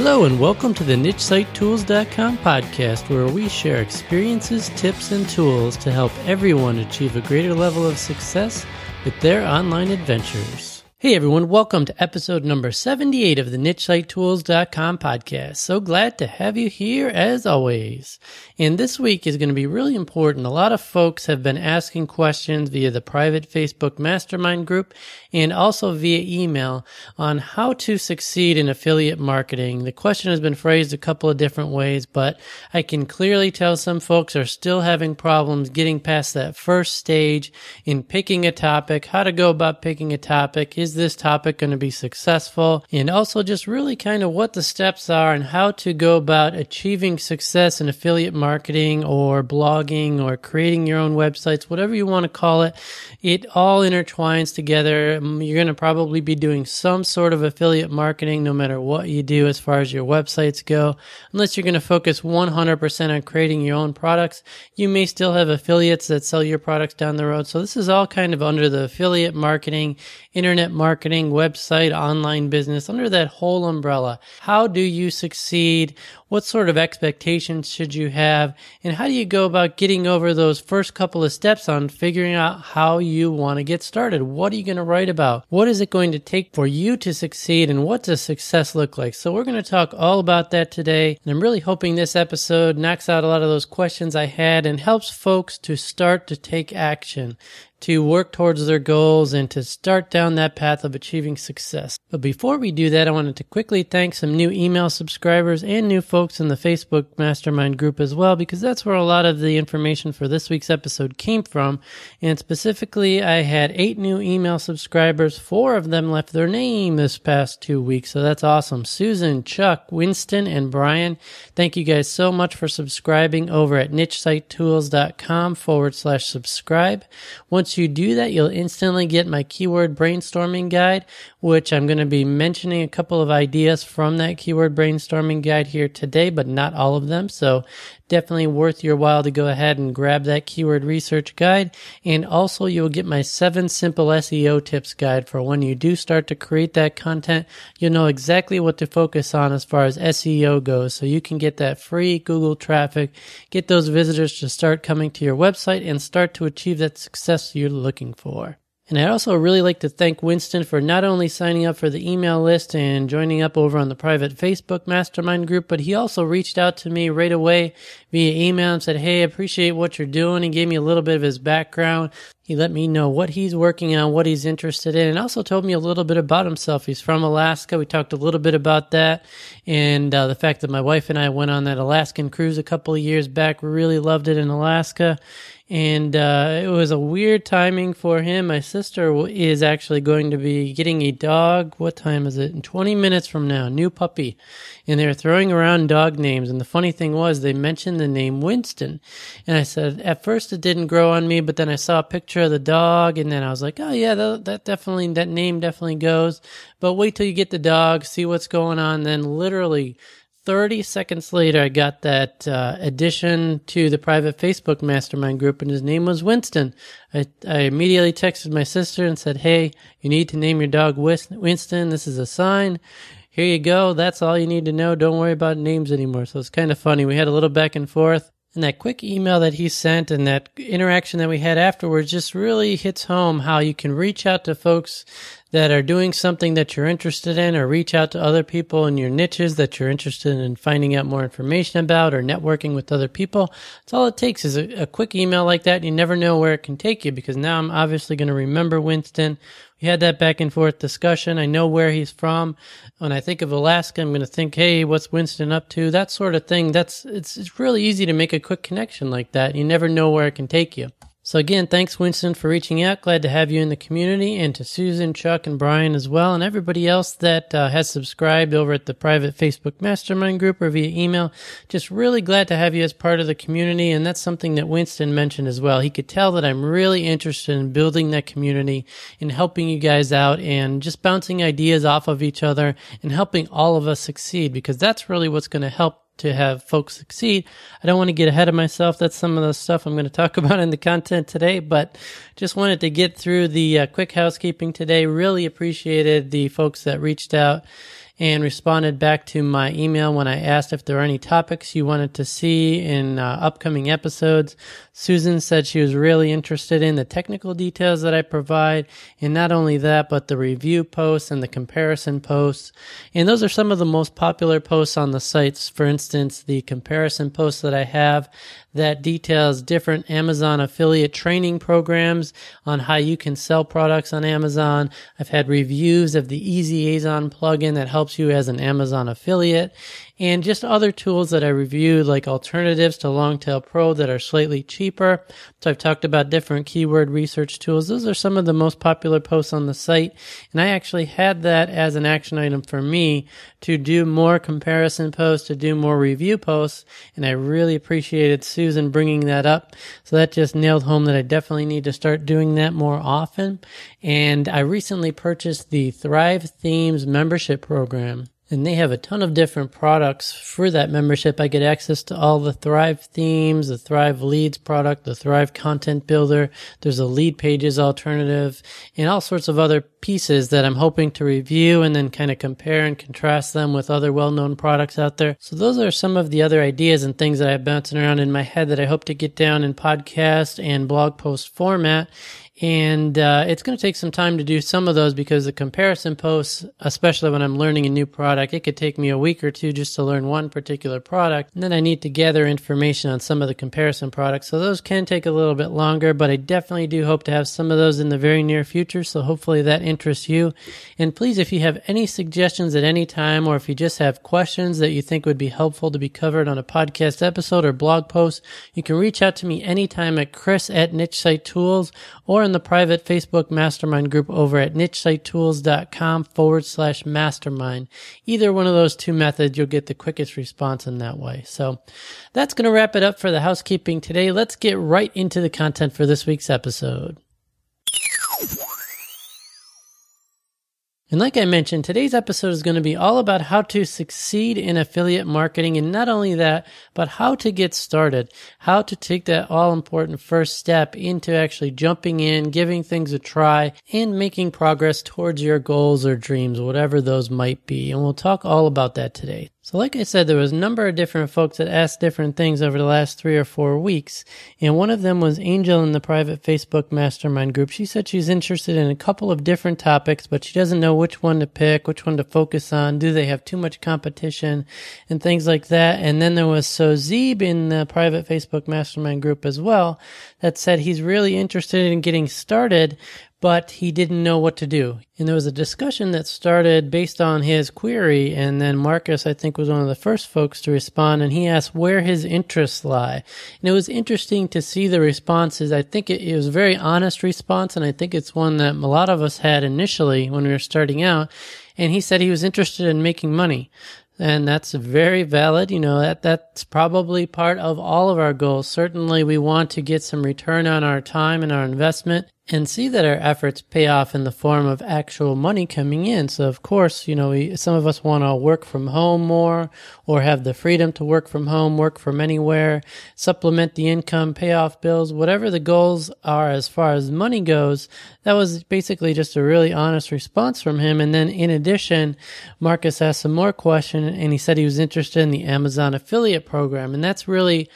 Hello, and welcome to the NicheSiteTools.com podcast, where we share experiences, tips, and tools to help everyone achieve a greater level of success with their online adventures. Hey everyone, welcome to episode number 78 of the NicheSiteTools.com podcast. So glad to have you here as always. And this week is going to be really important. A lot of folks have been asking questions via the private Facebook mastermind group and also via email on how to succeed in affiliate marketing. The question has been phrased a couple of different ways, but I can clearly tell some folks are still having problems getting past that first stage in picking a topic, how to go about picking a topic. Is this topic going to be successful? And also just really kind of what the steps are and how to go about achieving success in affiliate marketing marketing or blogging or creating your own websites, whatever you want to call it, it all intertwines together. Mm, you're going to probably be doing some sort of affiliate marketing no matter what you do as far as your websites go. Unless you're going to focus 100% on creating your own products, you may still have affiliates that sell your products down the road. So this is all kind of under the affiliate marketing, internet marketing, website, online business, under that whole umbrella. How do you succeed? What sort of expectations should you have? And how do you go about getting over those first couple of steps on figuring out how you want to get started? What are you going to write about? What is it going to take for you to succeed? And what does success look like? So we're going to talk all about that today. And I'm really hoping this episode knocks out a lot of those questions I had and helps folks to start to take action to work towards their goals and to start down that path of achieving success. But before we do that, I wanted to quickly thank some new email subscribers and new folks in the Facebook mastermind group as well, because that's where a lot of the information for this week's episode came from. And specifically, I had eight new email subscribers. Four of them left their name this past two weeks. So that's awesome. Susan, Chuck, Winston, and Brian. Thank you guys so much for subscribing over at nichesitetools.com forward slash subscribe. Once you do that, you'll instantly get my keyword brainstorming guide, which I'm going to be mentioning a couple of ideas from that keyword brainstorming guide here today, but not all of them. So definitely worth your while to go ahead and grab that keyword research guide. And also you'll get my seven simple SEO tips guide for when you do start to create that content. You'll know exactly what to focus on as far as SEO goes. So you can get that free Google traffic, get those visitors to start coming to your website and start to achieve that success you're looking for. And I'd also really like to thank Winston for not only signing up for the email list and joining up over on the private Facebook mastermind group, but he also reached out to me right away via email and said, Hey, appreciate what you're doing. He gave me a little bit of his background. He let me know what he's working on, what he's interested in, and also told me a little bit about himself. He's from Alaska. We talked a little bit about that and uh, the fact that my wife and I went on that Alaskan cruise a couple of years back. We really loved it in Alaska and uh, it was a weird timing for him. My sister is actually going to be getting a dog. What time is it? In 20 minutes from now, new puppy. And they were throwing around dog names. And the funny thing was, they mentioned the name Winston. And I said, at first it didn't grow on me, but then I saw a picture of the dog, and then I was like, oh yeah, that, that definitely, that name definitely goes. But wait till you get the dog, see what's going on. Then literally 30 seconds later, I got that uh, addition to the private Facebook mastermind group, and his name was Winston. I, I immediately texted my sister and said, Hey, you need to name your dog Winston. This is a sign. Here you go. That's all you need to know. Don't worry about names anymore. So it's kind of funny. We had a little back and forth. And that quick email that he sent and that interaction that we had afterwards just really hits home how you can reach out to folks that are doing something that you're interested in or reach out to other people in your niches that you're interested in finding out more information about or networking with other people. That's all it takes is a, a quick email like that. You never know where it can take you because now I'm obviously going to remember Winston. We had that back and forth discussion. I know where he's from. When I think of Alaska, I'm going to think, hey, what's Winston up to? That sort of thing. That's, it's, it's really easy to make a quick connection like that. You never know where it can take you. So again, thanks Winston for reaching out. Glad to have you in the community and to Susan, Chuck, and Brian as well, and everybody else that uh, has subscribed over at the private Facebook mastermind group or via email. Just really glad to have you as part of the community. And that's something that Winston mentioned as well. He could tell that I'm really interested in building that community and helping you guys out and just bouncing ideas off of each other and helping all of us succeed because that's really what's going to help to have folks succeed. I don't want to get ahead of myself. That's some of the stuff I'm going to talk about in the content today, but just wanted to get through the uh, quick housekeeping today. Really appreciated the folks that reached out and responded back to my email when I asked if there were any topics you wanted to see in uh, upcoming episodes. Susan said she was really interested in the technical details that I provide, and not only that, but the review posts and the comparison posts. And those are some of the most popular posts on the sites. For instance, the comparison posts that I have that details different Amazon affiliate training programs on how you can sell products on Amazon. I've had reviews of the EasyAzon plugin that helps you as an Amazon affiliate and just other tools that I reviewed, like alternatives to Longtail Pro that are slightly cheaper. So I've talked about different keyword research tools. Those are some of the most popular posts on the site. And I actually had that as an action item for me to do more comparison posts, to do more review posts. And I really appreciated Susan bringing that up. So that just nailed home that I definitely need to start doing that more often. And I recently purchased the Thrive Themes membership program. And they have a ton of different products for that membership. I get access to all the Thrive themes, the Thrive Leads product, the Thrive Content Builder. There's a Lead Pages alternative and all sorts of other pieces that I'm hoping to review and then kind of compare and contrast them with other well-known products out there. So those are some of the other ideas and things that I have bouncing around in my head that I hope to get down in podcast and blog post format and uh, it's going to take some time to do some of those because the comparison posts, especially when I'm learning a new product, it could take me a week or two just to learn one particular product. And then I need to gather information on some of the comparison products. So those can take a little bit longer, but I definitely do hope to have some of those in the very near future. So hopefully that interests you. And please, if you have any suggestions at any time, or if you just have questions that you think would be helpful to be covered on a podcast episode or blog post, you can reach out to me anytime at chris at niche tools or in the private Facebook mastermind group over at nichesitetools.com forward slash mastermind. Either one of those two methods, you'll get the quickest response in that way. So that's going to wrap it up for the housekeeping today. Let's get right into the content for this week's episode. And like I mentioned, today's episode is going to be all about how to succeed in affiliate marketing. And not only that, but how to get started, how to take that all important first step into actually jumping in, giving things a try and making progress towards your goals or dreams, whatever those might be. And we'll talk all about that today. So, like I said, there was a number of different folks that asked different things over the last three or four weeks. And one of them was Angel in the private Facebook mastermind group. She said she's interested in a couple of different topics, but she doesn't know which one to pick, which one to focus on. Do they have too much competition and things like that? And then there was Sozib in the private Facebook mastermind group as well that said he's really interested in getting started, but he didn't know what to do. And there was a discussion that started based on his query, and then Marcus, I think, was one of the first folks to respond, and he asked where his interests lie. And it was interesting to see the responses. I think it, it was a very honest response, and I think it's one that a lot of us had initially when we were starting out. And he said he was interested in making money and that's very valid. You know, that, that's probably part of all of our goals. Certainly we want to get some return on our time and our investment and see that our efforts pay off in the form of actual money coming in. So of course, you know, we, some of us want to work from home more or have the freedom to work from home, work from anywhere, supplement the income, pay off bills, whatever the goals are as far as money goes. That was basically just a really honest response from him. And then in addition, Marcus asked some more question and he said he was interested in the Amazon affiliate program. And that's really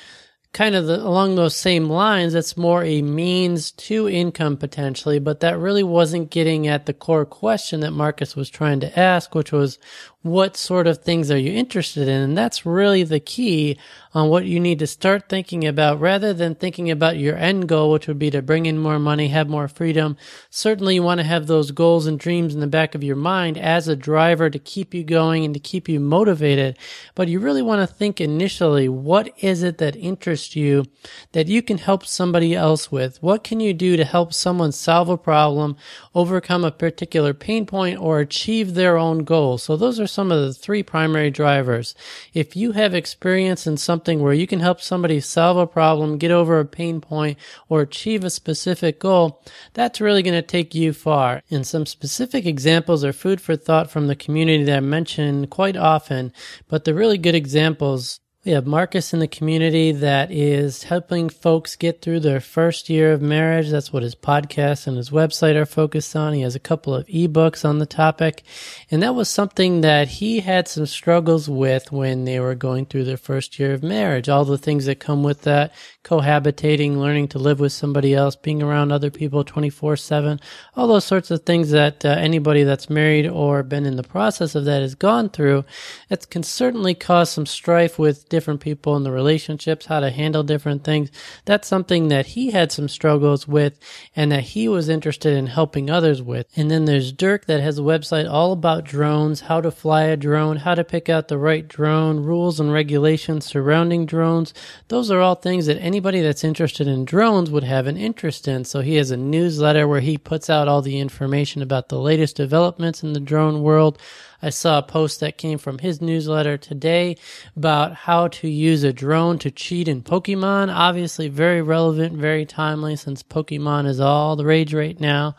kind of the, along those same lines, it's more a means to income potentially, but that really wasn't getting at the core question that Marcus was trying to ask, which was what sort of things are you interested in? And that's really the key on what you need to start thinking about rather than thinking about your end goal, which would be to bring in more money, have more freedom. Certainly you want to have those goals and dreams in the back of your mind as a driver to keep you going and to keep you motivated. But you really want to think initially, what is it that interests you that you can help somebody else with? What can you do to help someone solve a problem, overcome a particular pain point, or achieve their own goal? So those are some of the three primary drivers. If you have experience in something where you can help somebody solve a problem, get over a pain point, or achieve a specific goal, that's really going to take you far. And some specific examples are food for thought from the community that I mention quite often, but the really good examples We have Marcus in the community that is helping folks get through their first year of marriage. That's what his podcast and his website are focused on. He has a couple of ebooks on the topic. And that was something that he had some struggles with when they were going through their first year of marriage. All the things that come with that, cohabitating, learning to live with somebody else, being around other people 24 7, all those sorts of things that uh, anybody that's married or been in the process of that has gone through. It can certainly cause some strife with different people in the relationships, how to handle different things. That's something that he had some struggles with and that he was interested in helping others with. And then there's Dirk that has a website all about drones, how to fly a drone, how to pick out the right drone, rules and regulations surrounding drones. Those are all things that anybody that's interested in drones would have an interest in. So he has a newsletter where he puts out all the information about the latest developments in the drone world. I saw a post that came from his newsletter today about how to use a drone to cheat in Pokemon. Obviously, very relevant, very timely since Pokemon is all the rage right now.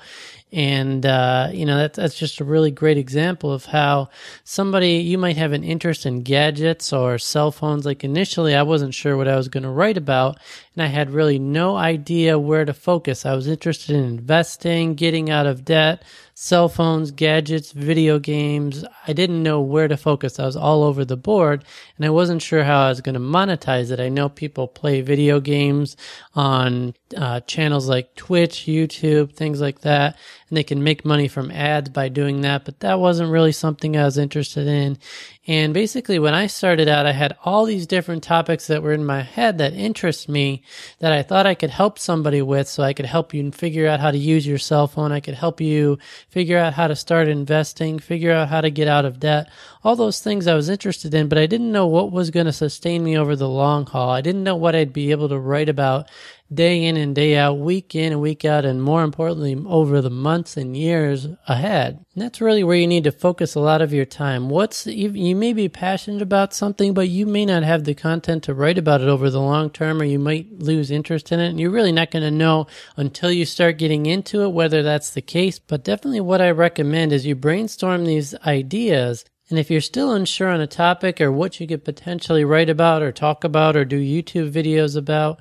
And, uh, you know, that's, that's just a really great example of how somebody, you might have an interest in gadgets or cell phones. Like initially, I wasn't sure what I was going to write about and I had really no idea where to focus. I was interested in investing, getting out of debt, cell phones, gadgets, video games. I didn't know where to focus. I was all over the board and I wasn't sure how I was going to monetize it. I know people play video games on uh, channels like Twitch, YouTube, things like that, they can make money from ads by doing that, but that wasn't really something I was interested in. And basically, when I started out, I had all these different topics that were in my head that interest me that I thought I could help somebody with. So I could help you figure out how to use your cell phone. I could help you figure out how to start investing, figure out how to get out of debt. All those things I was interested in, but I didn't know what was going to sustain me over the long haul. I didn't know what I'd be able to write about day in and day out, week in and week out, and more importantly, over the months and years ahead. And that's really where you need to focus a lot of your time. What's, you may be passionate about something, but you may not have the content to write about it over the long term, or you might lose interest in it. And you're really not going to know until you start getting into it whether that's the case. But definitely what I recommend is you brainstorm these ideas and if you're still unsure on a topic or what you could potentially write about or talk about or do YouTube videos about,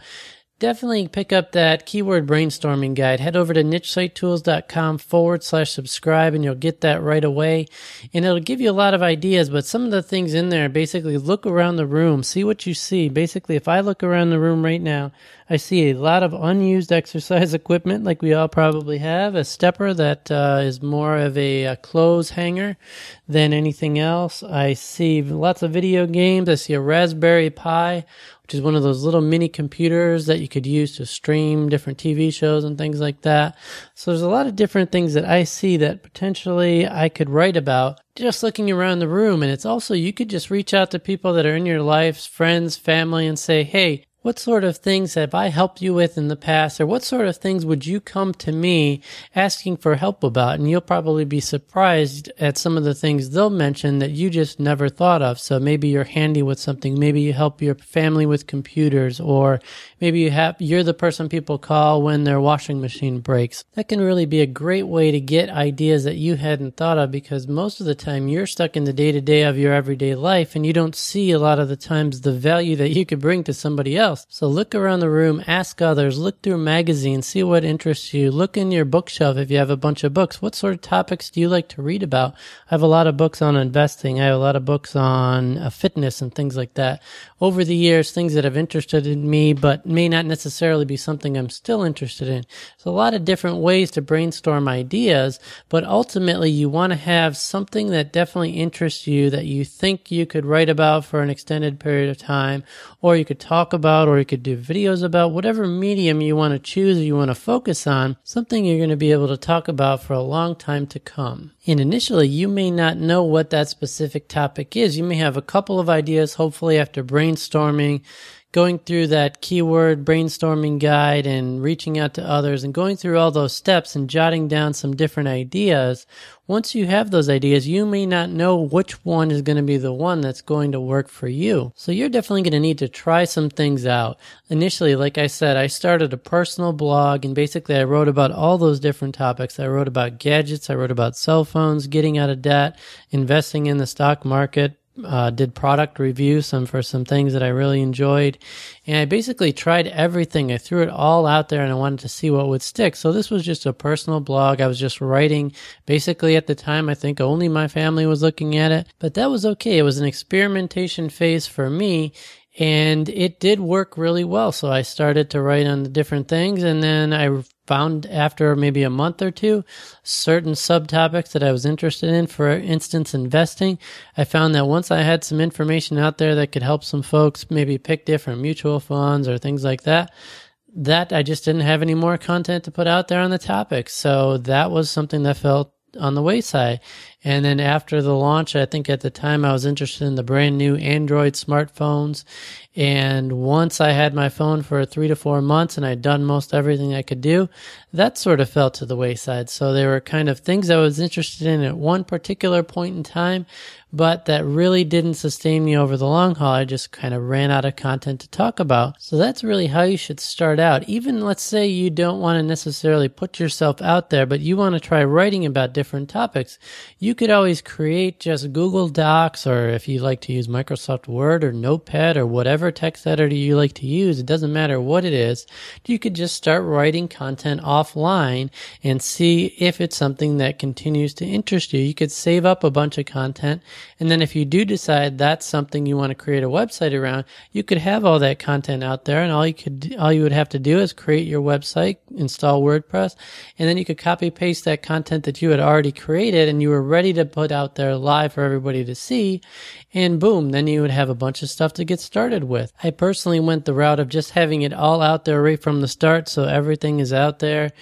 definitely pick up that keyword brainstorming guide. Head over to nichesitetools.com forward slash subscribe and you'll get that right away. And it'll give you a lot of ideas, but some of the things in there, basically look around the room, see what you see. Basically, if I look around the room right now, I see a lot of unused exercise equipment like we all probably have. A stepper that uh, is more of a, a clothes hanger than anything else. I see lots of video games. I see a Raspberry Pi which is one of those little mini computers that you could use to stream different TV shows and things like that. So there's a lot of different things that I see that potentially I could write about just looking around the room. And it's also, you could just reach out to people that are in your life, friends, family, and say, Hey, what sort of things have I helped you with in the past, or what sort of things would you come to me asking for help about? And you'll probably be surprised at some of the things they'll mention that you just never thought of. So maybe you're handy with something. Maybe you help your family with computers, or maybe you have, you're the person people call when their washing machine breaks. That can really be a great way to get ideas that you hadn't thought of because most of the time you're stuck in the day to day of your everyday life and you don't see a lot of the times the value that you could bring to somebody else. So look around the room, ask others, look through magazines, see what interests you. Look in your bookshelf if you have a bunch of books. What sort of topics do you like to read about? I have a lot of books on investing. I have a lot of books on uh, fitness and things like that. Over the years, things that have interested in me, but may not necessarily be something I'm still interested in. So a lot of different ways to brainstorm ideas, but ultimately you want to have something that definitely interests you that you think you could write about for an extended period of time, or you could talk about, or you could do videos about, whatever medium you want to choose or you want to focus on, something you're going to be able to talk about for a long time to come. And initially, you may not know what that specific topic is. You may have a couple of ideas, hopefully after brainstorming, going through that keyword brainstorming guide and reaching out to others and going through all those steps and jotting down some different ideas, once you have those ideas, you may not know which one is going to be the one that's going to work for you. So you're definitely going to need to try some things out. Initially, like I said, I started a personal blog and basically I wrote about all those different topics. I wrote about gadgets, I wrote about cell phones, getting out of debt, investing in the stock market, uh, did product reviews some for some things that I really enjoyed, and I basically tried everything. I threw it all out there, and I wanted to see what would stick. So this was just a personal blog. I was just writing. Basically, at the time, I think only my family was looking at it, but that was okay. It was an experimentation phase for me, and it did work really well. So I started to write on the different things, and then I found after maybe a month or two certain subtopics that I was interested in. For instance, investing. I found that once I had some information out there that could help some folks maybe pick different mutual funds or things like that, that I just didn't have any more content to put out there on the topic. So that was something that felt on the wayside. And then after the launch, I think at the time I was interested in the brand new Android smartphones. And once I had my phone for three to four months and I'd done most everything I could do, that sort of fell to the wayside. So they were kind of things I was interested in at one particular point in time, but that really didn't sustain me over the long haul. I just kind of ran out of content to talk about. So that's really how you should start out. Even let's say you don't want to necessarily put yourself out there, but you want to try writing about different topics. You could always create just Google Docs or if you like to use Microsoft Word or Notepad or whatever text editor you like to use. It doesn't matter what it is. You could just start writing content offline and see if it's something that continues to interest you. You could save up a bunch of content and then if you do decide that's something you want to create a website around, you could have all that content out there and all you could, all you would have to do is create your website, install WordPress, and then you could copy paste that content that you had already created and you were ready to put out there live for everybody to see. And boom, then you would have a bunch of stuff to get started with. I personally went the route of just having it all out there right from the start. So everything is out there.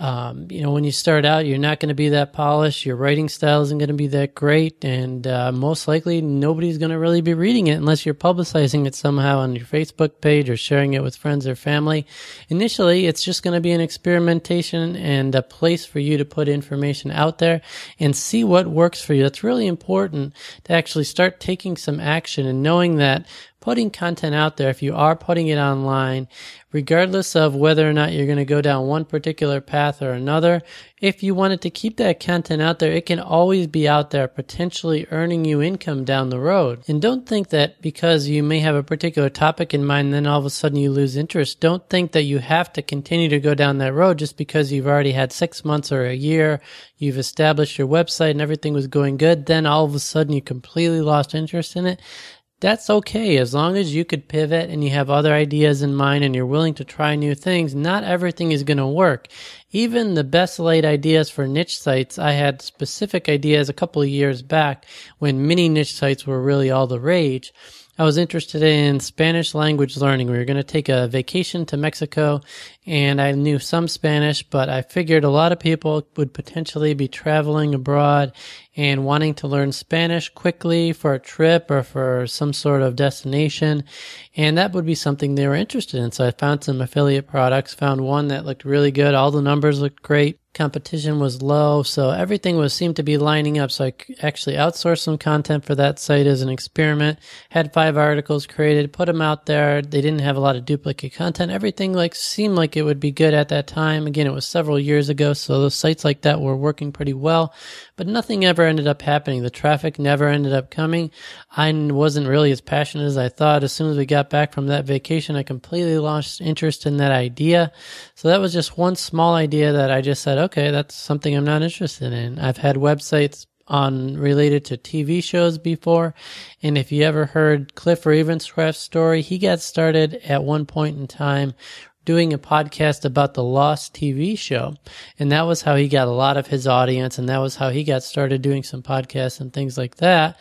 Um, you know, when you start out, you're not going to be that polished. Your writing style isn't going to be that great. And uh, most likely, nobody's going to really be reading it unless you're publicizing it somehow on your Facebook page or sharing it with friends or family. Initially, it's just going to be an experimentation and a place for you to put information out there and see what works for you. That's really important to actually start taking some action and knowing that putting content out there, if you are putting it online, regardless of whether or not you're going to go down one particular path or another, if you wanted to keep that content out there, it can always be out there, potentially earning you income down the road. And don't think that because you may have a particular topic in mind, then all of a sudden you lose interest. Don't think that you have to continue to go down that road just because you've already had six months or a year, you've established your website and everything was going good. Then all of a sudden you completely lost interest in it that's okay as long as you could pivot and you have other ideas in mind and you're willing to try new things. Not everything is going to work. Even the best laid ideas for niche sites, I had specific ideas a couple of years back when mini niche sites were really all the rage. I was interested in Spanish language learning. We were going to take a vacation to Mexico and I knew some Spanish, but I figured a lot of people would potentially be traveling abroad and wanting to learn Spanish quickly for a trip or for some sort of destination. And that would be something they were interested in. So I found some affiliate products, found one that looked really good. All the numbers looked great competition was low, so everything was seemed to be lining up. So I actually outsourced some content for that site as an experiment. Had five articles created, put them out there. They didn't have a lot of duplicate content. Everything like seemed like it would be good at that time. Again, it was several years ago, so those sites like that were working pretty well but nothing ever ended up happening. The traffic never ended up coming. I wasn't really as passionate as I thought. As soon as we got back from that vacation, I completely lost interest in that idea. So that was just one small idea that I just said, okay, that's something I'm not interested in. I've had websites on related to TV shows before. And if you ever heard Cliff Ravenscraft's story, he got started at one point in time doing a podcast about the Lost TV show. And that was how he got a lot of his audience. And that was how he got started doing some podcasts and things like that.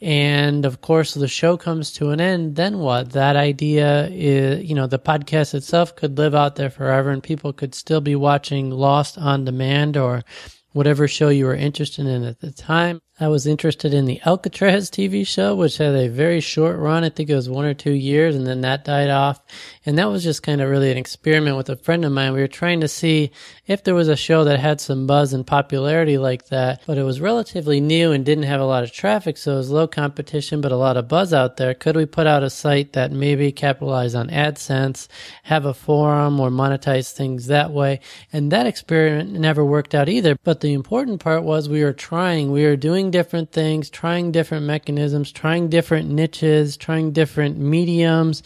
And of course, the show comes to an end. Then what? That idea is, you know, the podcast itself could live out there forever and people could still be watching Lost on demand or whatever show you were interested in at the time. I was interested in the Alcatraz TV show, which had a very short run. I think it was one or two years, and then that died off. And that was just kind of really an experiment with a friend of mine. We were trying to see if there was a show that had some buzz and popularity like that, but it was relatively new and didn't have a lot of traffic, so it was low competition, but a lot of buzz out there. Could we put out a site that maybe capitalize on AdSense, have a forum, or monetize things that way? And that experiment never worked out either. But the important part was we were trying, we were doing different things, trying different mechanisms, trying different niches, trying different mediums,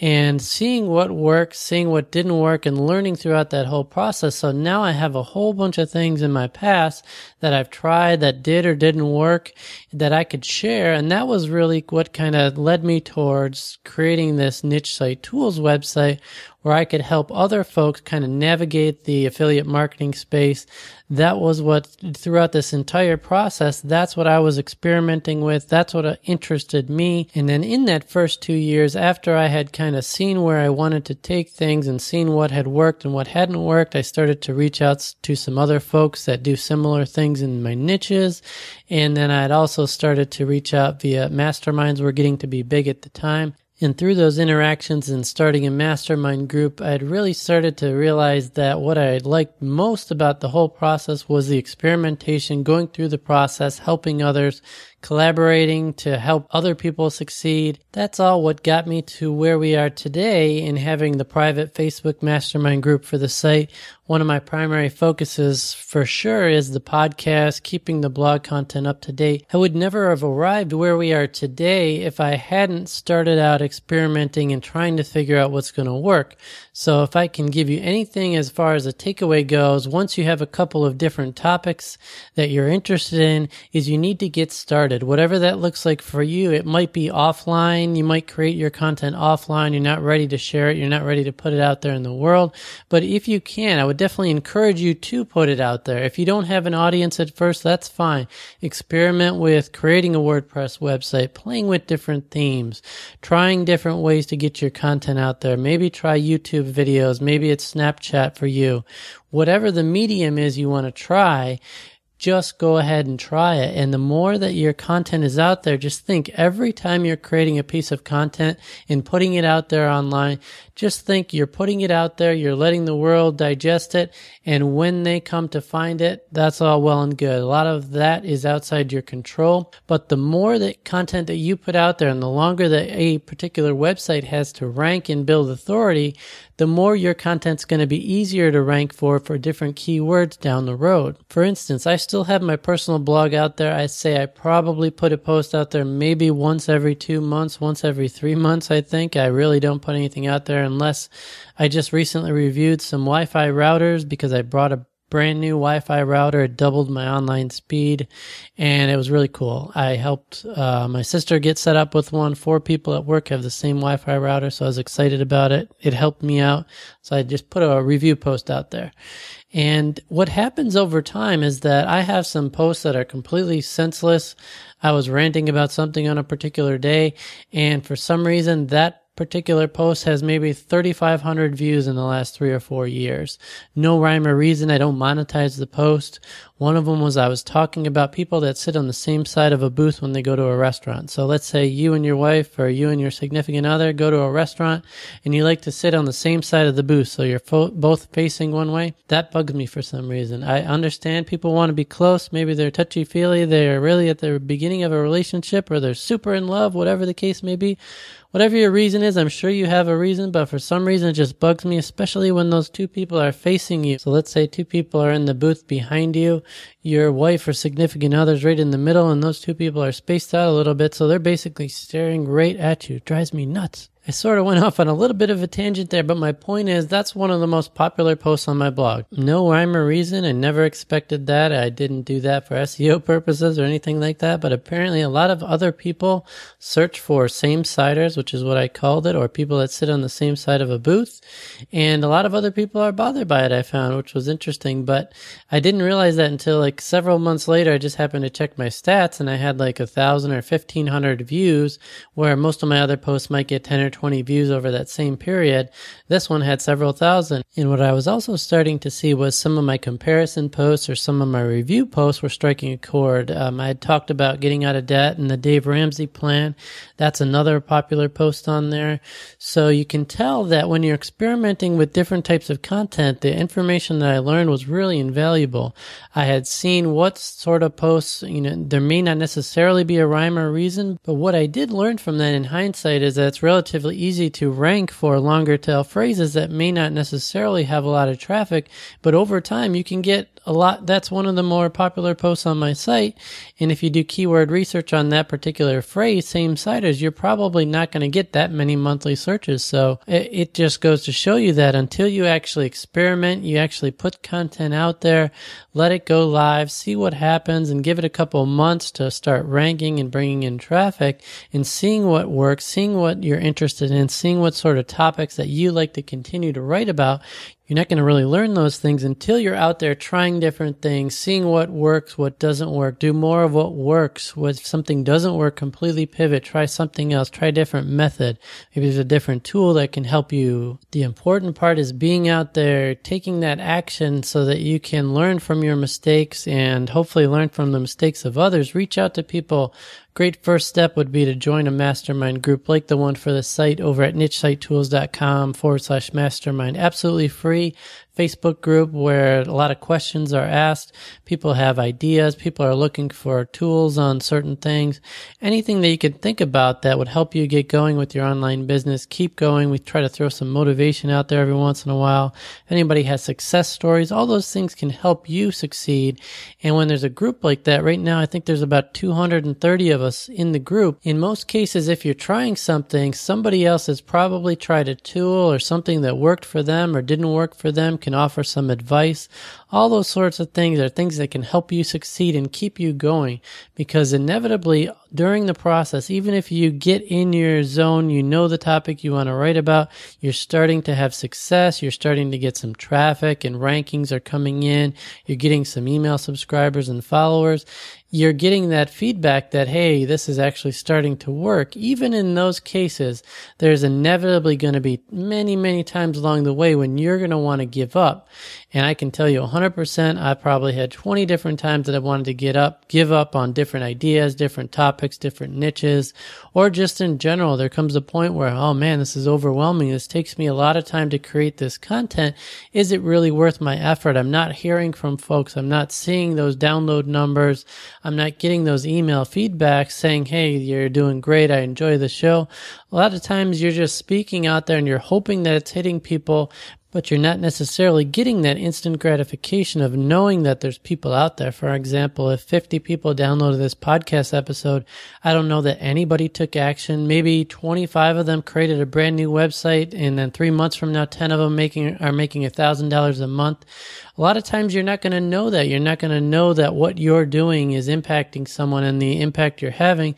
and seeing what worked, seeing what didn't work, and learning throughout that whole process. So now I have a whole bunch of things in my past that I've tried that did or didn't work that I could share. And that was really what kind of led me towards creating this niche site tools website where I could help other folks kind of navigate the affiliate marketing space. That was what throughout this entire process, that's what I was experimenting with. That's what uh, interested me. And then in that first two years, after I had kind of seen where I wanted to take things and seen what had worked and what hadn't worked, I started to reach out to some other folks that do similar things in my niches. And then I'd also started to reach out via masterminds were getting to be big at the time. And through those interactions and starting a mastermind group, I had really started to realize that what I liked most about the whole process was the experimentation, going through the process, helping others, collaborating to help other people succeed. That's all what got me to where we are today in having the private Facebook mastermind group for the site. One of my primary focuses for sure is the podcast, keeping the blog content up to date. I would never have arrived where we are today if I hadn't started out experimenting and trying to figure out what's going to work. So if I can give you anything as far as a takeaway goes, once you have a couple of different topics that you're interested in, is you need to get started. Whatever that looks like for you, it might be offline. You might create your content offline. You're not ready to share it. You're not ready to put it out there in the world. But if you can, I would definitely encourage you to put it out there. If you don't have an audience at first, that's fine. Experiment with creating a WordPress website, playing with different themes, trying different ways to get your content out there. Maybe try YouTube videos. Maybe it's Snapchat for you. Whatever the medium is you want to try, just go ahead and try it. And the more that your content is out there, just think every time you're creating a piece of content and putting it out there online, just think you're putting it out there, you're letting the world digest it, and when they come to find it, that's all well and good. A lot of that is outside your control, but the more that content that you put out there and the longer that a particular website has to rank and build authority, the more your content's going to be easier to rank for for different keywords down the road. For instance, I still have my personal blog out there. I say I probably put a post out there maybe once every two months, once every three months, I think. I really don't put anything out there unless I just recently reviewed some Wi-Fi routers because I brought a brand new Wi-Fi router. It doubled my online speed, and it was really cool. I helped uh, my sister get set up with one. Four people at work have the same Wi-Fi router, so I was excited about it. It helped me out, so I just put a review post out there. And what happens over time is that I have some posts that are completely senseless. I was ranting about something on a particular day, and for some reason that particular post has maybe 3,500 views in the last three or four years. No rhyme or reason. I don't monetize the post. One of them was I was talking about people that sit on the same side of a booth when they go to a restaurant. So let's say you and your wife or you and your significant other go to a restaurant and you like to sit on the same side of the booth. So you're fo- both facing one way. That bugs me for some reason. I understand people want to be close. Maybe they're touchy feely. They're really at the beginning of a relationship or they're super in love, whatever the case may be whatever your reason is, I'm sure you have a reason, but for some reason it just bugs me, especially when those two people are facing you. So let's say two people are in the booth behind you, your wife or significant other's right in the middle, and those two people are spaced out a little bit, so they're basically staring right at you. It drives me nuts. I sort of went off on a little bit of a tangent there, but my point is that's one of the most popular posts on my blog. No rhyme or reason. I never expected that. I didn't do that for SEO purposes or anything like that, but apparently a lot of other people search for same siders, which is what I called it, or people that sit on the same side of a booth. And a lot of other people are bothered by it, I found, which was interesting, but I didn't realize that until like several months later. I just happened to check my stats and I had like a thousand or fifteen hundred views where most of my other posts might get 10 or 20 views over that same period. This one had several thousand. And what I was also starting to see was some of my comparison posts or some of my review posts were striking a chord. Um, I had talked about getting out of debt and the Dave Ramsey plan. That's another popular post on there. So you can tell that when you're experimenting with different types of content, the information that I learned was really invaluable. I had seen what sort of posts, you know, there may not necessarily be a rhyme or reason, but what I did learn from that in hindsight is that it's relatively relatively easy to rank for longer tail phrases that may not necessarily have a lot of traffic, but over time you can get a lot, that's one of the more popular posts on my site. And if you do keyword research on that particular phrase, same siters, you're probably not going to get that many monthly searches. So it, it just goes to show you that until you actually experiment, you actually put content out there, let it go live, see what happens and give it a couple months to start ranking and bringing in traffic and seeing what works, seeing what you're interested in, seeing what sort of topics that you like to continue to write about, you're not going to really learn those things until you're out there trying different things, seeing what works, what doesn't work. Do more of what works. What if something doesn't work, completely pivot, try something else, try a different method. Maybe there's a different tool that can help you. The important part is being out there, taking that action so that you can learn from your mistakes and hopefully learn from the mistakes of others. Reach out to people Great first step would be to join a mastermind group like the one for the site over at nichesitetools.com forward slash mastermind. Absolutely free. Facebook group where a lot of questions are asked. People have ideas. People are looking for tools on certain things. Anything that you can think about that would help you get going with your online business. Keep going. We try to throw some motivation out there every once in a while. Anybody has success stories, all those things can help you succeed. And when there's a group like that, right now, I think there's about 230 of us in the group. In most cases, if you're trying something, somebody else has probably tried a tool or something that worked for them or didn't work for them can offer some advice. All those sorts of things are things that can help you succeed and keep you going because inevitably during the process, even if you get in your zone, you know the topic you want to write about, you're starting to have success, you're starting to get some traffic and rankings are coming in, you're getting some email subscribers and followers you're getting that feedback that, hey, this is actually starting to work. Even in those cases, there's inevitably going to be many, many times along the way when you're going to want to give up. And I can tell you 100%, I probably had 20 different times that I wanted to get up, give up on different ideas, different topics, different niches, or just in general. There comes a point where, oh man, this is overwhelming. This takes me a lot of time to create this content. Is it really worth my effort? I'm not hearing from folks. I'm not seeing those download numbers. I'm not getting those email feedbacks saying, Hey, you're doing great. I enjoy the show. A lot of times you're just speaking out there and you're hoping that it's hitting people, but you're not necessarily getting that instant gratification of knowing that there's people out there. For example, if 50 people downloaded this podcast episode, I don't know that anybody took action. Maybe 25 of them created a brand new website and then three months from now, 10 of them making, are making a thousand dollars a month. A lot of times you're not going to know that. You're not going to know that what you're doing is impacting someone and the impact you're having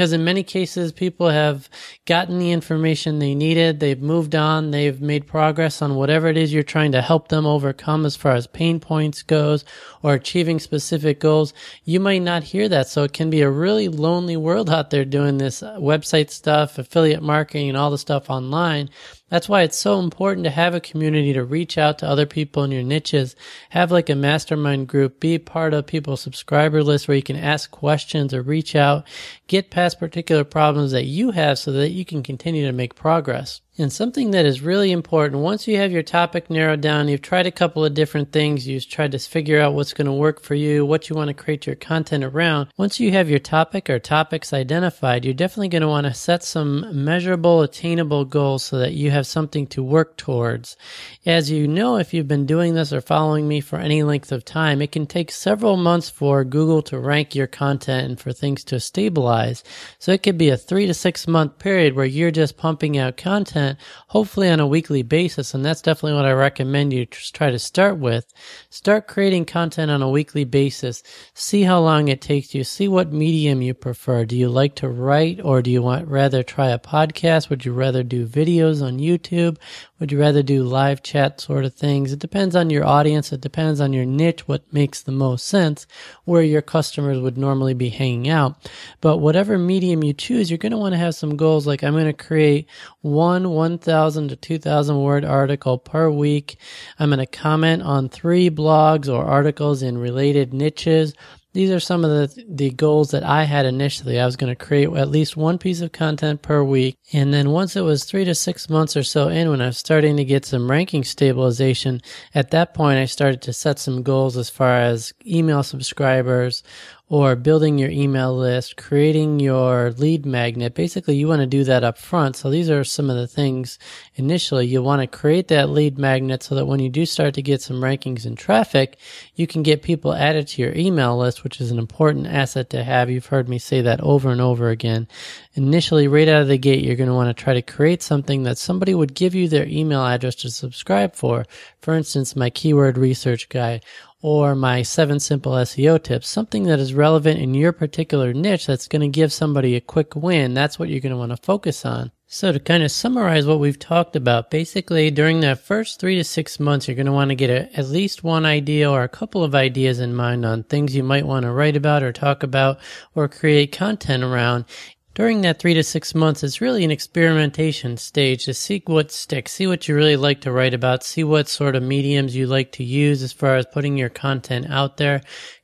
because in many cases people have gotten the information they needed. They've moved on. They've made progress on whatever it is you're trying to help them overcome as far as pain points goes or achieving specific goals. You might not hear that. So it can be a really lonely world out there doing this website stuff affiliate marketing and all the stuff online that's why it's so important to have a community to reach out to other people in your niches. Have like a mastermind group, be part of people's subscriber list where you can ask questions or reach out, get past particular problems that you have so that you can continue to make progress. And something that is really important, once you have your topic narrowed down, you've tried a couple of different things, you've tried to figure out what's going to work for you, what you want to create your content around. Once you have your topic or topics identified, you're definitely going to want to set some measurable, attainable goals so that you have something to work towards. As you know, if you've been doing this or following me for any length of time, it can take several months for Google to rank your content and for things to stabilize. So it could be a three to six month period where you're just pumping out content content, hopefully on a weekly basis. And that's definitely what I recommend you try to start with. Start creating content on a weekly basis. See how long it takes you. See what medium you prefer. Do you like to write or do you want rather try a podcast? Would you rather do videos on YouTube? Would you rather do live chat sort of things? It depends on your audience. It depends on your niche, what makes the most sense, where your customers would normally be hanging out. But whatever medium you choose, you're going to want to have some goals like I'm going to create one 1,000 to 2,000 word article per week. I'm going to comment on three blogs or articles in related niches these are some of the, the goals that I had initially. I was going to create at least one piece of content per week. And then once it was three to six months or so in, when I was starting to get some ranking stabilization, at that point, I started to set some goals as far as email subscribers or building your email list, creating your lead magnet. Basically, you want to do that up front. So these are some of the things initially. You want to create that lead magnet so that when you do start to get some rankings and traffic, you can get people added to your email list, which is an important asset to have. You've heard me say that over and over again. Initially, right out of the gate, you're going to want to try to create something that somebody would give you their email address to subscribe for. For instance, my keyword research guide or my seven simple SEO tips, something that is relevant in your particular niche that's going to give somebody a quick win. That's what you're going to want to focus on. So to kind of summarize what we've talked about, basically during that first three to six months, you're going to want to get a, at least one idea or a couple of ideas in mind on things you might want to write about or talk about or create content around during that three to six months, it's really an experimentation stage to see what sticks, see what you really like to write about, see what sort of mediums you like to use as far as putting your content out there,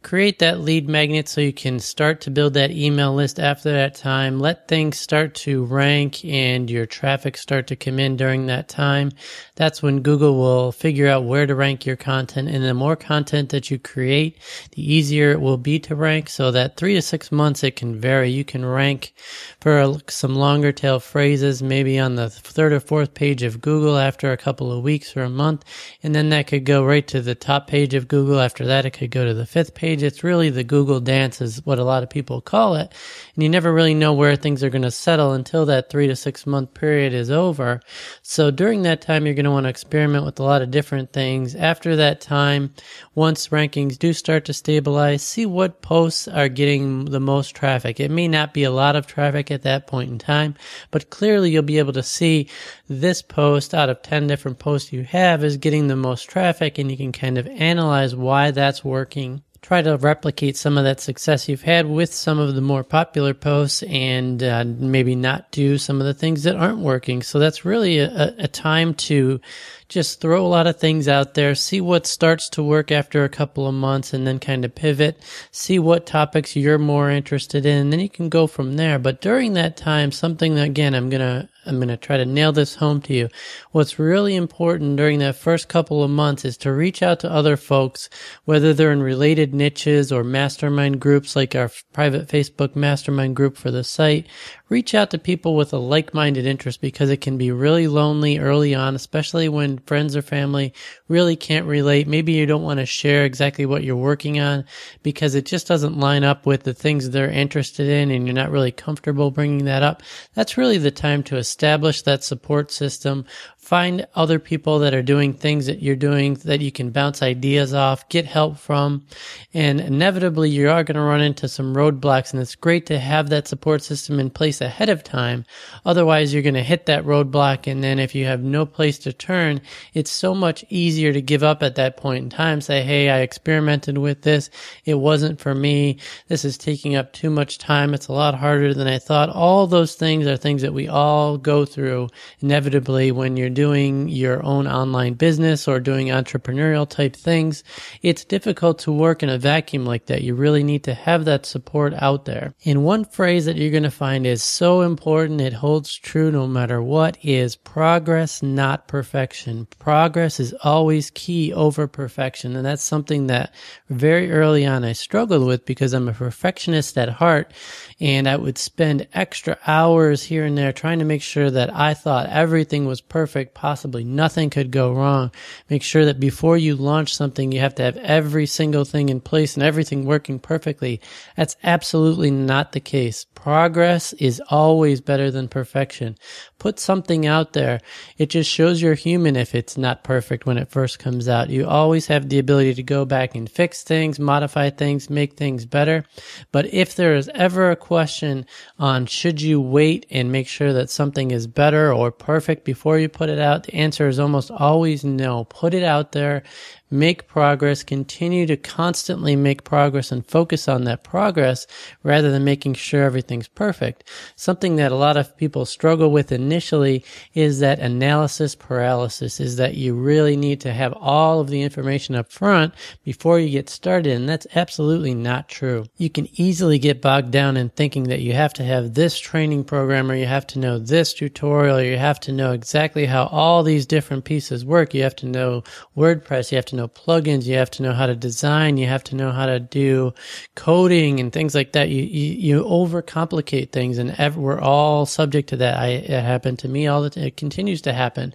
create that lead magnet so you can start to build that email list after that time. Let things start to rank and your traffic start to come in during that time. That's when Google will figure out where to rank your content. And the more content that you create, the easier it will be to rank. So that three to six months, it can vary. You can rank for some longer tail phrases, maybe on the third or fourth page of Google after a couple of weeks or a month. And then that could go right to the top page of Google. After that, it could go to the fifth page It's really the Google dance is what a lot of people call it. And you never really know where things are going to settle until that three to six month period is over. So during that time, you're going to want to experiment with a lot of different things. After that time, once rankings do start to stabilize, see what posts are getting the most traffic. It may not be a lot of traffic at that point in time, but clearly you'll be able to see this post out of 10 different posts you have is getting the most traffic and you can kind of analyze why that's working try to replicate some of that success you've had with some of the more popular posts and uh, maybe not do some of the things that aren't working. So that's really a, a, time to just throw a lot of things out there, see what starts to work after a couple of months and then kind of pivot, see what topics you're more interested in, and then you can go from there. But during that time, something that again, I'm going to I'm going to try to nail this home to you. What's really important during that first couple of months is to reach out to other folks, whether they're in related niches or mastermind groups like our private Facebook mastermind group for the site. Reach out to people with a like-minded interest because it can be really lonely early on, especially when friends or family really can't relate. Maybe you don't want to share exactly what you're working on because it just doesn't line up with the things they're interested in and you're not really comfortable bringing that up. That's really the time to establish that support system find other people that are doing things that you're doing that you can bounce ideas off, get help from, and inevitably you are going to run into some roadblocks and it's great to have that support system in place ahead of time. Otherwise you're going to hit that roadblock and then if you have no place to turn, it's so much easier to give up at that point in time. Say, hey, I experimented with this. It wasn't for me. This is taking up too much time. It's a lot harder than I thought. All those things are things that we all go through inevitably when you're doing your own online business or doing entrepreneurial type things, it's difficult to work in a vacuum like that. You really need to have that support out there. And one phrase that you're going to find is so important, it holds true no matter what, is progress, not perfection. Progress is always key over perfection. And that's something that very early on I struggled with because I'm a perfectionist at heart and I would spend extra hours here and there trying to make sure that I thought everything was perfect, possibly nothing could go wrong. Make sure that before you launch something, you have to have every single thing in place and everything working perfectly. That's absolutely not the case. Progress is always better than perfection. Put something out there. It just shows you're human if it's not perfect when it first comes out. You always have the ability to go back and fix things, modify things, make things better. But if there is ever a question on should you wait and make sure that something is better or perfect before you put it out, the answer is almost always no. Put it out there make progress, continue to constantly make progress and focus on that progress rather than making sure everything's perfect. Something that a lot of people struggle with initially is that analysis paralysis is that you really need to have all of the information up front before you get started. And that's absolutely not true. You can easily get bogged down in thinking that you have to have this training program or you have to know this tutorial or you have to know exactly how all these different pieces work. You have to know WordPress. You have to know plugins, you have to know how to design, you have to know how to do coding and things like that. You you, you overcomplicate things, and ev- we're all subject to that. I, it happened to me all the time. It continues to happen.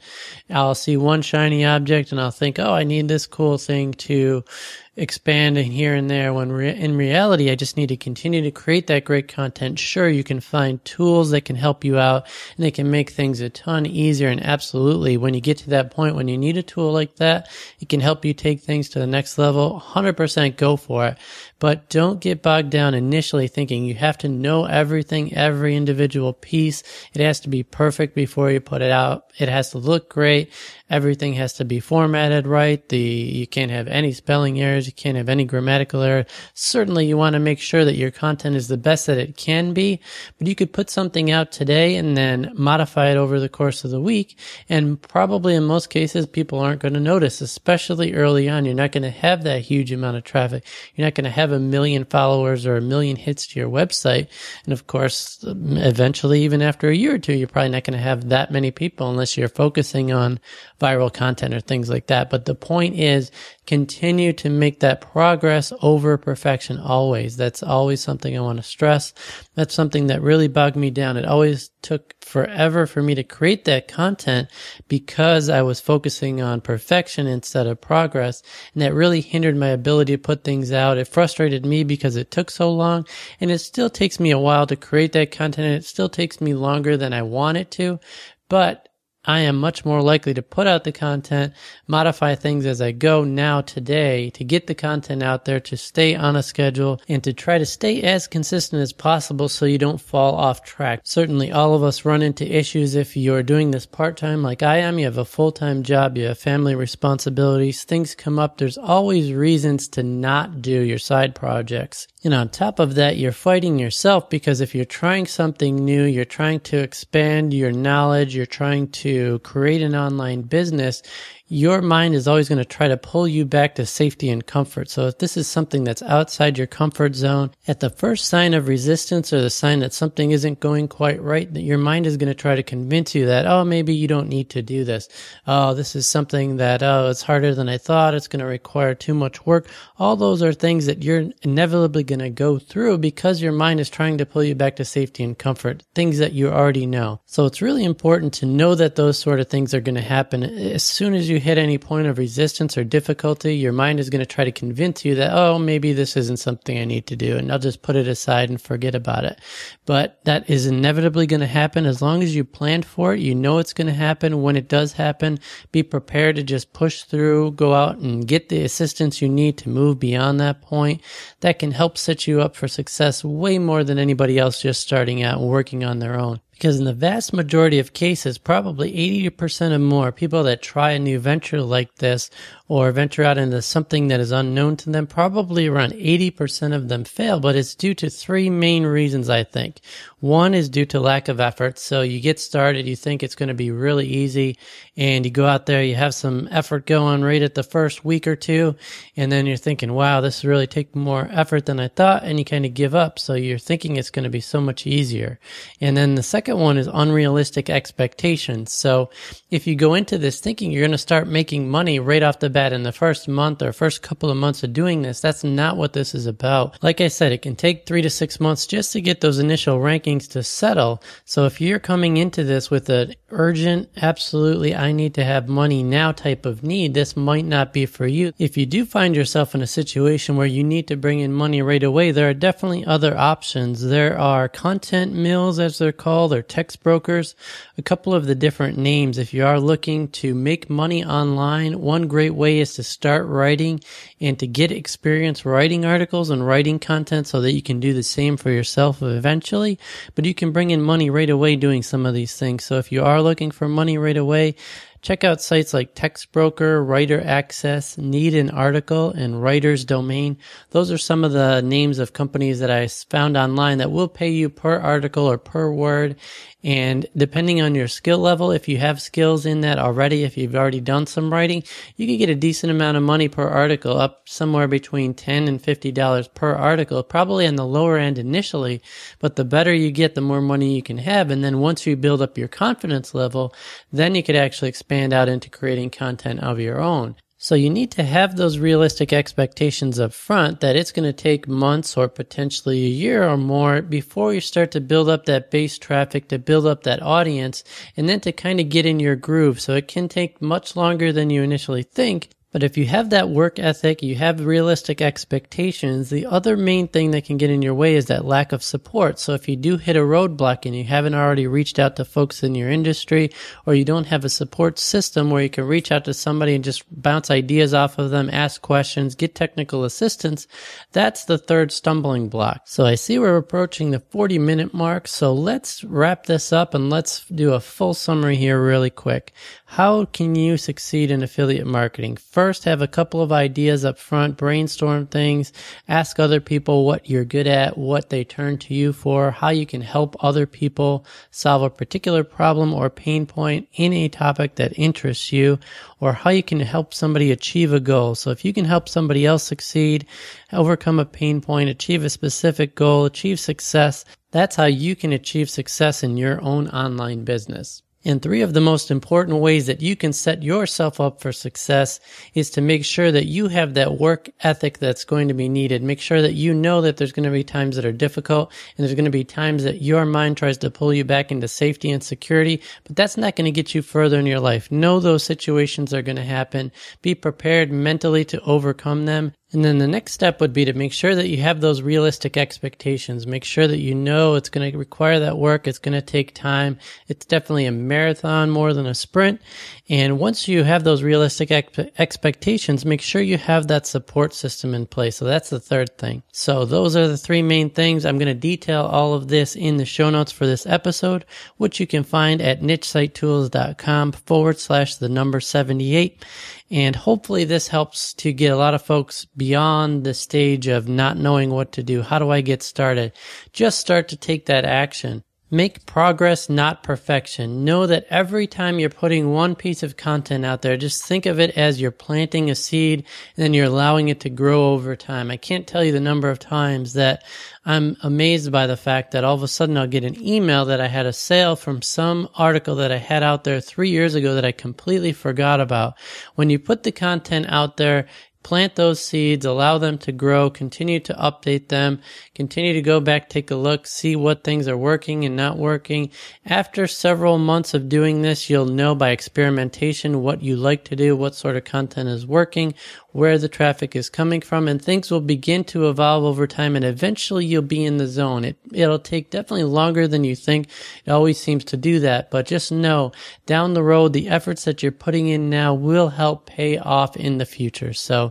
I'll see one shiny object, and I'll think, oh, I need this cool thing to expanding here and there when re- in reality I just need to continue to create that great content. Sure, you can find tools that can help you out and they can make things a ton easier and absolutely when you get to that point when you need a tool like that, it can help you take things to the next level. 100% go for it. But don't get bogged down initially thinking you have to know everything, every individual piece. It has to be perfect before you put it out. It has to look great. Everything has to be formatted right. The, you can't have any spelling errors. You can't have any grammatical error. Certainly you want to make sure that your content is the best that it can be, but you could put something out today and then modify it over the course of the week. And probably in most cases, people aren't going to notice, especially early on. You're not going to have that huge amount of traffic. You're not going to have have a million followers or a million hits to your website. And of course, eventually, even after a year or two, you're probably not going to have that many people unless you're focusing on viral content or things like that. But the point is continue to make that progress over perfection always. That's always something I want to stress. That's something that really bogged me down. It always took forever for me to create that content because I was focusing on perfection instead of progress. And that really hindered my ability to put things out. It frustrated me because it took so long and it still takes me a while to create that content. And it still takes me longer than I want it to. But I am much more likely to put out the content, modify things as I go now today to get the content out there, to stay on a schedule and to try to stay as consistent as possible so you don't fall off track. Certainly all of us run into issues if you're doing this part time like I am. You have a full time job, you have family responsibilities, things come up. There's always reasons to not do your side projects. And on top of that, you're fighting yourself because if you're trying something new, you're trying to expand your knowledge, you're trying to create an online business, your mind is always going to try to pull you back to safety and comfort. So if this is something that's outside your comfort zone, at the first sign of resistance or the sign that something isn't going quite right, that your mind is going to try to convince you that, oh, maybe you don't need to do this. Oh, this is something that, oh, it's harder than I thought. It's going to require too much work. All those are things that you're inevitably going to go through because your mind is trying to pull you back to safety and comfort, things that you already know. So it's really important to know that those sort of things are going to happen as soon as you hit any point of resistance or difficulty, your mind is going to try to convince you that, oh, maybe this isn't something I need to do. And I'll just put it aside and forget about it. But that is inevitably going to happen as long as you planned for it. You know it's going to happen. When it does happen, be prepared to just push through, go out and get the assistance you need to move beyond that point. That can help set you up for success way more than anybody else just starting out working on their own. Because in the vast majority of cases, probably 80% or more people that try a new venture like this or venture out into something that is unknown to them, probably around 80% of them fail, but it's due to three main reasons, I think. One is due to lack of effort. So you get started, you think it's going to be really easy, and you go out there, you have some effort going right at the first week or two, and then you're thinking, wow, this really take more effort than I thought, and you kind of give up. So you're thinking it's going to be so much easier. And then the second one is unrealistic expectations. So if you go into this thinking you're going to start making money right off the bat, that in the first month or first couple of months of doing this. That's not what this is about. Like I said, it can take three to six months just to get those initial rankings to settle. So if you're coming into this with an urgent, absolutely, I need to have money now type of need, this might not be for you. If you do find yourself in a situation where you need to bring in money right away, there are definitely other options. There are content mills, as they're called, or text brokers, a couple of the different names. If you are looking to make money online, one great way way is to start writing and to get experience writing articles and writing content so that you can do the same for yourself eventually. But you can bring in money right away doing some of these things. So if you are looking for money right away, Check out sites like TextBroker, Writer Access, Need an Article, and Writer's Domain. Those are some of the names of companies that I found online that will pay you per article or per word. And depending on your skill level, if you have skills in that already, if you've already done some writing, you can get a decent amount of money per article, up somewhere between 10 and $50 per article, probably on the lower end initially. But the better you get, the more money you can have. And then once you build up your confidence level, then you could actually expand out into creating content of your own. So you need to have those realistic expectations up front that it's going to take months or potentially a year or more before you start to build up that base traffic, to build up that audience, and then to kind of get in your groove. So it can take much longer than you initially think, but if you have that work ethic, you have realistic expectations, the other main thing that can get in your way is that lack of support. So if you do hit a roadblock and you haven't already reached out to folks in your industry or you don't have a support system where you can reach out to somebody and just bounce ideas off of them, ask questions, get technical assistance, that's the third stumbling block. So I see we're approaching the 40 minute mark. So let's wrap this up and let's do a full summary here really quick. How can you succeed in affiliate marketing? First, have a couple of ideas up front, brainstorm things, ask other people what you're good at, what they turn to you for, how you can help other people solve a particular problem or pain point in a topic that interests you, or how you can help somebody achieve a goal. So if you can help somebody else succeed, overcome a pain point, achieve a specific goal, achieve success, that's how you can achieve success in your own online business. And three of the most important ways that you can set yourself up for success is to make sure that you have that work ethic that's going to be needed. Make sure that you know that there's going to be times that are difficult and there's going to be times that your mind tries to pull you back into safety and security, but that's not going to get you further in your life. Know those situations are going to happen. Be prepared mentally to overcome them and then the next step would be to make sure that you have those realistic expectations. Make sure that you know it's going to require that work. It's going to take time. It's definitely a marathon more than a sprint. And once you have those realistic ex- expectations, make sure you have that support system in place. So that's the third thing. So those are the three main things. I'm going to detail all of this in the show notes for this episode, which you can find at nichesitetools.com forward slash the number 78. And hopefully this helps to get a lot of folks beyond the stage of not knowing what to do. How do I get started? Just start to take that action. Make progress, not perfection. Know that every time you're putting one piece of content out there, just think of it as you're planting a seed and then you're allowing it to grow over time. I can't tell you the number of times that I'm amazed by the fact that all of a sudden I'll get an email that I had a sale from some article that I had out there three years ago that I completely forgot about. When you put the content out there, plant those seeds, allow them to grow, continue to update them, continue to go back, take a look, see what things are working and not working. After several months of doing this, you'll know by experimentation what you like to do, what sort of content is working, where the traffic is coming from, and things will begin to evolve over time and eventually you'll be in the zone. It, it'll take definitely longer than you think. It always seems to do that, but just know down the road, the efforts that you're putting in now will help pay off in the future. So,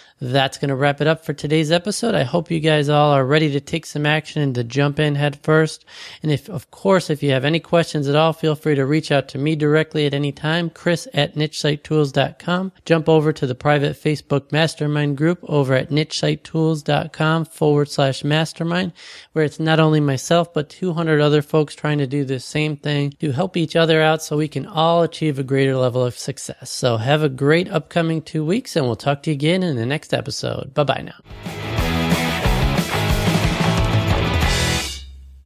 that's going to wrap it up for today's episode. I hope you guys all are ready to take some action and to jump in head first. And if, of course, if you have any questions at all, feel free to reach out to me directly at any time, chris at nichesitetools.com. Jump over to the private Facebook mastermind group over at nichesitetools.com forward slash mastermind, where it's not only myself, but 200 other folks trying to do the same thing to help each other out so we can all achieve a greater level of success. So have a great upcoming two weeks and we'll talk to you again in the next episode. Bye bye now.